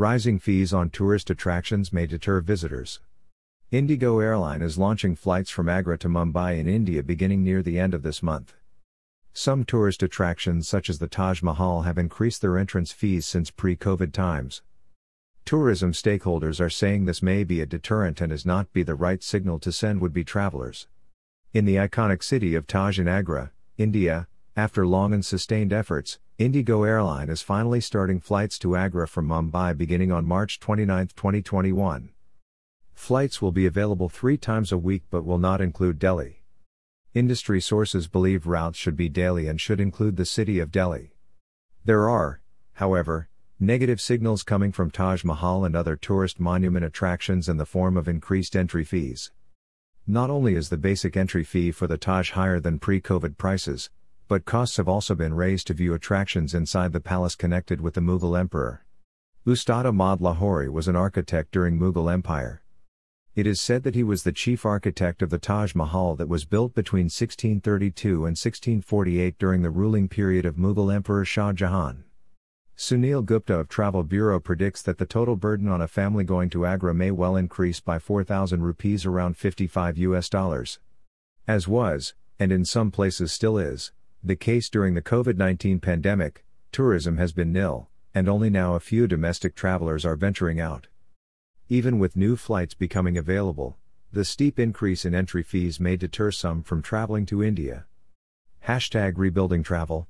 Rising fees on tourist attractions may deter visitors. Indigo Airline is launching flights from Agra to Mumbai in India beginning near the end of this month. Some tourist attractions, such as the Taj Mahal, have increased their entrance fees since pre COVID times. Tourism stakeholders are saying this may be a deterrent and is not be the right signal to send would be travelers. In the iconic city of Taj in Agra, India, after long and sustained efforts, Indigo Airline is finally starting flights to Agra from Mumbai beginning on March 29, 2021. Flights will be available three times a week but will not include Delhi. Industry sources believe routes should be daily and should include the city of Delhi. There are, however, negative signals coming from Taj Mahal and other tourist monument attractions in the form of increased entry fees. Not only is the basic entry fee for the Taj higher than pre COVID prices, but costs have also been raised to view attractions inside the palace connected with the Mughal emperor. Ustad Ahmad Lahori was an architect during Mughal Empire. It is said that he was the chief architect of the Taj Mahal that was built between 1632 and 1648 during the ruling period of Mughal Emperor Shah Jahan. Sunil Gupta of Travel Bureau predicts that the total burden on a family going to Agra may well increase by 4,000 rupees around 55 US dollars. As was, and in some places still is, the case during the COVID 19 pandemic, tourism has been nil, and only now a few domestic travelers are venturing out. Even with new flights becoming available, the steep increase in entry fees may deter some from traveling to India. Hashtag rebuilding travel.